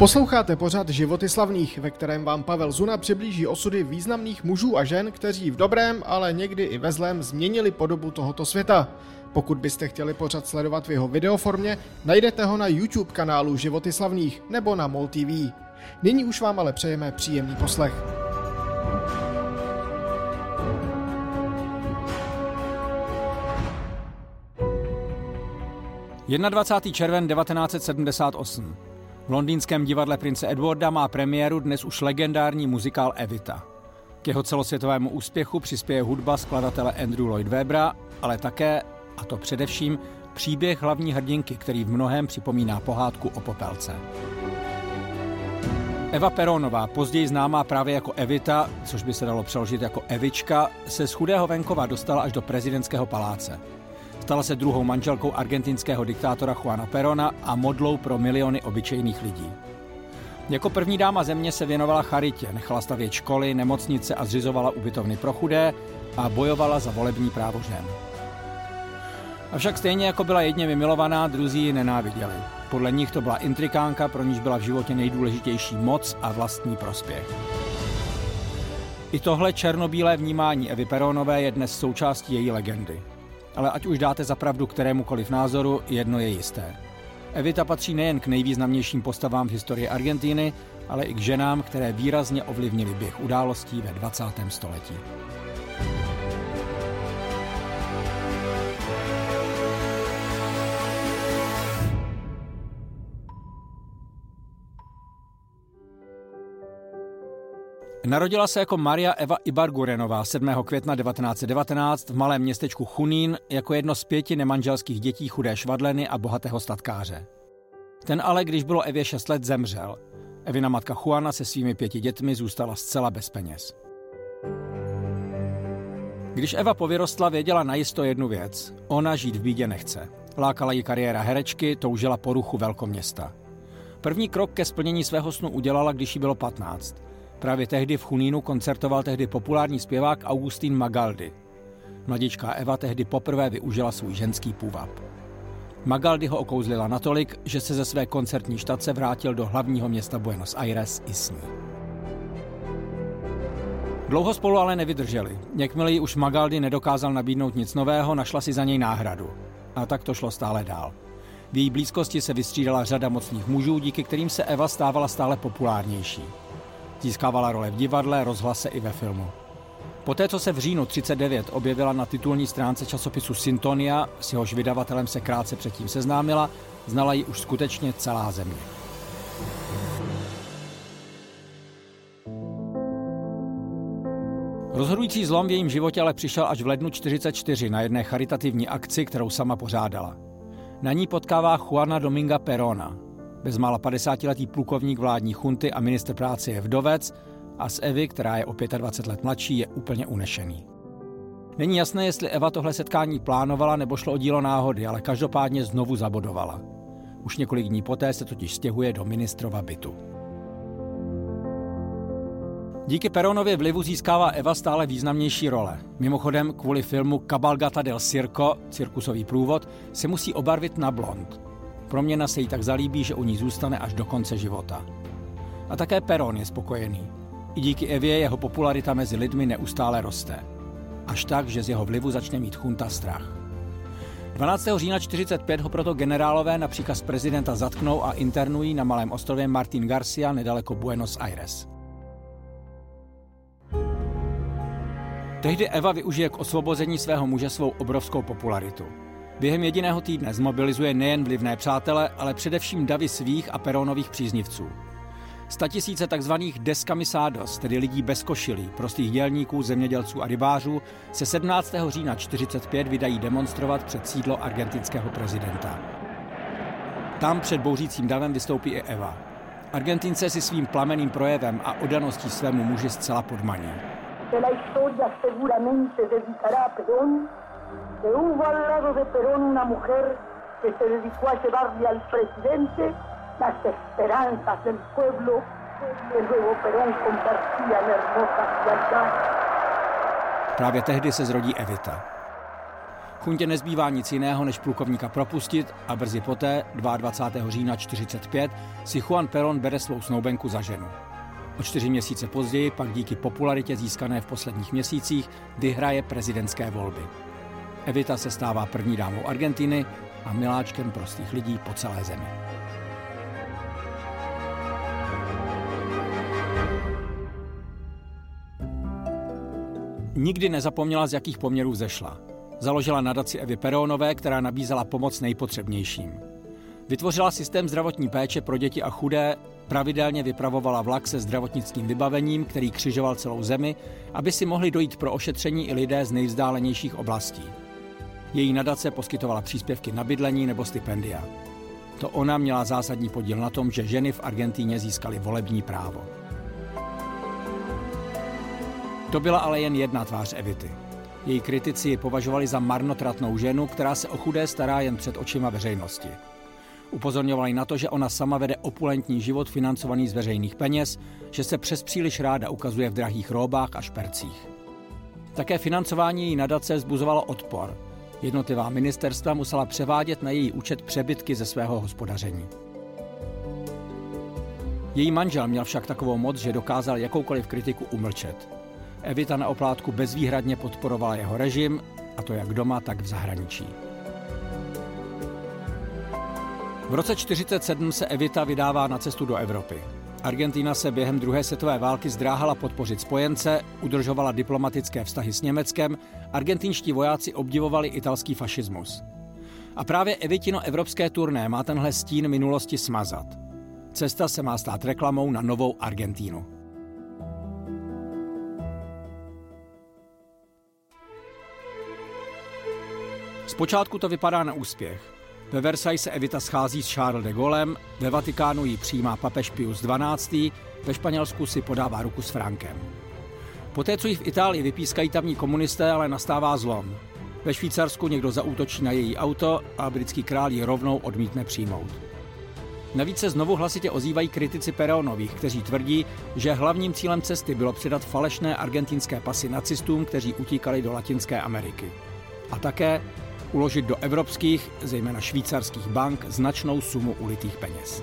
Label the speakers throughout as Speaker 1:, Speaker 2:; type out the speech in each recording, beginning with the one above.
Speaker 1: Posloucháte pořad Životy slavných, ve kterém vám Pavel Zuna přiblíží osudy významných mužů a žen, kteří v dobrém, ale někdy i ve zlém změnili podobu tohoto světa. Pokud byste chtěli pořad sledovat v jeho videoformě, najdete ho na YouTube kanálu Životy slavných nebo na MOL TV. Nyní už vám ale přejeme příjemný poslech.
Speaker 2: Jedna 21. červen 1978. V londýnském divadle Prince Edwarda má premiéru dnes už legendární muzikál Evita. K jeho celosvětovému úspěchu přispěje hudba skladatele Andrew Lloyd Webbera, ale také, a to především, příběh hlavní hrdinky, který v mnohem připomíná pohádku o popelce. Eva Peronová, později známá právě jako Evita, což by se dalo přeložit jako Evička, se z chudého venkova dostala až do prezidentského paláce. Stala se druhou manželkou argentinského diktátora Juana Perona a modlou pro miliony obyčejných lidí. Jako první dáma země se věnovala charitě, nechala stavět školy, nemocnice a zřizovala ubytovny pro chudé a bojovala za volební právo žen. Avšak stejně jako byla jedně vymilovaná, druzí ji nenáviděli. Podle nich to byla intrikánka, pro níž byla v životě nejdůležitější moc a vlastní prospěch. I tohle černobílé vnímání Evy Peronové je dnes součástí její legendy. Ale ať už dáte zapravdu kterémukoliv názoru, jedno je jisté. Evita patří nejen k nejvýznamnějším postavám v historii Argentíny, ale i k ženám, které výrazně ovlivnily běh událostí ve 20. století. Narodila se jako Maria Eva Ibargurenová 7. května 1919 v malém městečku Chunín jako jedno z pěti nemanželských dětí chudé švadleny a bohatého statkáře. Ten ale, když bylo Evě 6 let, zemřel. Evina matka Juana se svými pěti dětmi zůstala zcela bez peněz. Když Eva povyrostla, věděla najisto jednu věc. Ona žít v bídě nechce. Lákala ji kariéra herečky, toužila po ruchu velkoměsta. První krok ke splnění svého snu udělala, když jí bylo 15. Právě tehdy v Chunínu koncertoval tehdy populární zpěvák Augustín Magaldi. Mladičká Eva tehdy poprvé využila svůj ženský půvab. Magaldi ho okouzlila natolik, že se ze své koncertní štace vrátil do hlavního města Buenos Aires i s ní. Dlouho spolu ale nevydrželi. Jakmile ji už Magaldi nedokázal nabídnout nic nového, našla si za něj náhradu. A tak to šlo stále dál. V její blízkosti se vystřídala řada mocných mužů, díky kterým se Eva stávala stále populárnější. Získávala role v divadle, rozhlase i ve filmu. Poté, co se v říjnu 39 objevila na titulní stránce časopisu Syntonia, s jehož vydavatelem se krátce předtím seznámila, znala ji už skutečně celá země. Rozhodující zlom v jejím životě ale přišel až v lednu 44 na jedné charitativní akci, kterou sama pořádala. Na ní potkává Juana Dominga Perona, Bezmála 50-letý plukovník vládní chunty a minister práce je vdovec a z Evy, která je o 25 let mladší, je úplně unešený. Není jasné, jestli Eva tohle setkání plánovala nebo šlo o dílo náhody, ale každopádně znovu zabodovala. Už několik dní poté se totiž stěhuje do ministrova bytu. Díky Peronově vlivu získává Eva stále významnější role. Mimochodem, kvůli filmu Cabalgata del Circo, cirkusový průvod, se musí obarvit na blond. Proměna se jí tak zalíbí, že u ní zůstane až do konce života. A také Peron je spokojený. I díky Evě jeho popularita mezi lidmi neustále roste. Až tak, že z jeho vlivu začne mít chunta strach. 12. října 45 ho proto generálové na příkaz prezidenta zatknou a internují na malém ostrově Martin Garcia nedaleko Buenos Aires. Tehdy Eva využije k osvobození svého muže svou obrovskou popularitu. Během jediného týdne zmobilizuje nejen vlivné přátele, ale především davy svých a peronových příznivců. Statisíce tzv. deskamisádos, tedy lidí bez košilí, prostých dělníků, zemědělců a rybářů, se 17. října 45 vydají demonstrovat před sídlo argentinského prezidenta. Tam před bouřícím davem vystoupí i Eva. Argentince si svým plameným projevem a odaností svému muži zcela podmaní. Que hubo al lado de Perón una mujer que se dedicó a llevarle al presidente las esperanzas del pueblo que luego Perón convertía en hermosa ciudad. Právě tehdy se zrodí Evita. Chuntě nezbývá nic jiného, než plukovníka propustit a brzy poté, 22. října 45, si Juan Perón bere svou snoubenku za ženu. O čtyři měsíce později pak díky popularitě získané v posledních měsících vyhraje prezidentské volby. Evita se stává první dámou Argentiny a miláčkem prostých lidí po celé zemi. Nikdy nezapomněla, z jakých poměrů zešla. Založila nadaci Evy Perónové, která nabízela pomoc nejpotřebnějším. Vytvořila systém zdravotní péče pro děti a chudé, pravidelně vypravovala vlak se zdravotnickým vybavením, který křižoval celou zemi, aby si mohli dojít pro ošetření i lidé z nejvzdálenějších oblastí. Její nadace poskytovala příspěvky na bydlení nebo stipendia. To ona měla zásadní podíl na tom, že ženy v Argentíně získaly volební právo. To byla ale jen jedna tvář Evity. Její kritici ji považovali za marnotratnou ženu, která se o chudé stará jen před očima veřejnosti. Upozorňovali na to, že ona sama vede opulentní život financovaný z veřejných peněz, že se přes příliš ráda ukazuje v drahých róbách a špercích. Také financování její nadace vzbuzovalo odpor. Jednotlivá ministerstva musela převádět na její účet přebytky ze svého hospodaření. Její manžel měl však takovou moc, že dokázal jakoukoliv kritiku umlčet. Evita na oplátku bezvýhradně podporovala jeho režim, a to jak doma, tak v zahraničí. V roce 1947 se Evita vydává na cestu do Evropy. Argentina se během druhé světové války zdráhala podpořit spojence, udržovala diplomatické vztahy s Německem, argentinští vojáci obdivovali italský fašismus. A právě Evitino evropské turné má tenhle stín minulosti smazat. Cesta se má stát reklamou na novou Argentínu. Zpočátku to vypadá na úspěch. Ve Versailles se Evita schází s Charles de Gaulem, ve Vatikánu ji přijímá papež Pius XII., ve Španělsku si podává ruku s Frankem. Poté, co ji v Itálii vypískají tamní komunisté, ale nastává zlom. Ve Švýcarsku někdo zaútočí na její auto a britský král ji rovnou odmítne přijmout. Navíc se znovu hlasitě ozývají kritici Peronových, kteří tvrdí, že hlavním cílem cesty bylo předat falešné argentinské pasy nacistům, kteří utíkali do Latinské Ameriky. A také uložit do evropských, zejména švýcarských bank, značnou sumu ulitých peněz.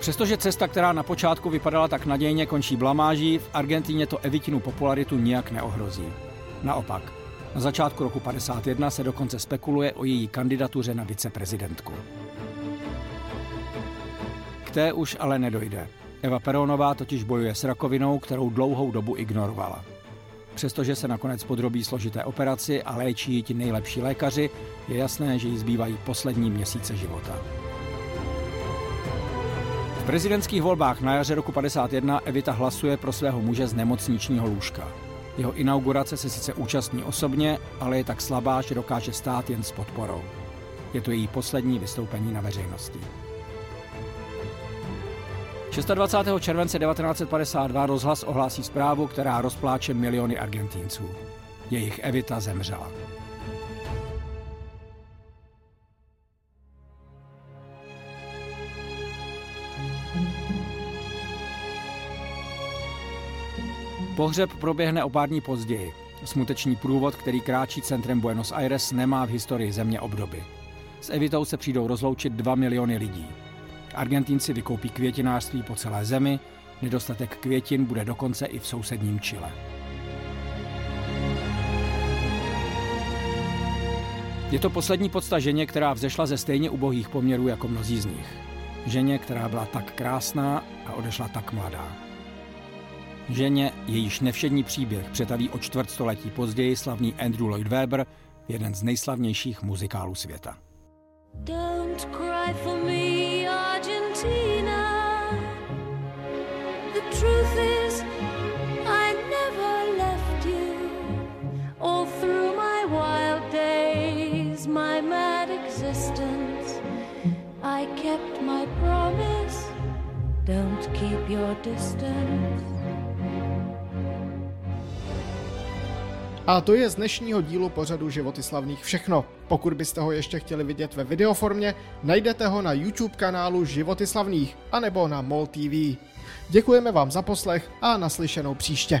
Speaker 2: Přestože cesta, která na počátku vypadala tak nadějně, končí blamáží, v Argentíně to Evitinu popularitu nijak neohrozí. Naopak, na začátku roku 51 se dokonce spekuluje o její kandidatuře na viceprezidentku. K té už ale nedojde. Eva Peronová totiž bojuje s rakovinou, kterou dlouhou dobu ignorovala. Přestože se nakonec podrobí složité operaci a léčí ti nejlepší lékaři, je jasné, že jí zbývají poslední měsíce života. V prezidentských volbách na jaře roku 51 Evita hlasuje pro svého muže z nemocničního lůžka. Jeho inaugurace se sice účastní osobně, ale je tak slabá, že dokáže stát jen s podporou. Je to její poslední vystoupení na veřejnosti. 26. července 1952 rozhlas ohlásí zprávu, která rozpláče miliony Argentínců. Jejich Evita zemřela. Pohřeb proběhne o pár dní později. Smuteční průvod, který kráčí centrem Buenos Aires, nemá v historii země obdoby. S Evitou se přijdou rozloučit 2 miliony lidí. Argentínci vykoupí květinářství po celé zemi, nedostatek květin bude dokonce i v sousedním Chile. Je to poslední podsta ženě, která vzešla ze stejně ubohých poměrů jako mnozí z nich. Ženě, která byla tak krásná a odešla tak mladá. Ženě, jejíž nevšední příběh přetaví o čtvrtstoletí později slavný Andrew Lloyd Webber, jeden z nejslavnějších muzikálů světa. Don't cry for me, Argentina. The truth is, I never left you. All through my wild days, my mad existence, I kept my promise. Don't keep your distance.
Speaker 1: A to je z dnešního dílu pořadu Životy slavných všechno. Pokud byste ho ještě chtěli vidět ve videoformě, najdete ho na YouTube kanálu Životy slavných anebo na MOL TV. Děkujeme vám za poslech a naslyšenou příště.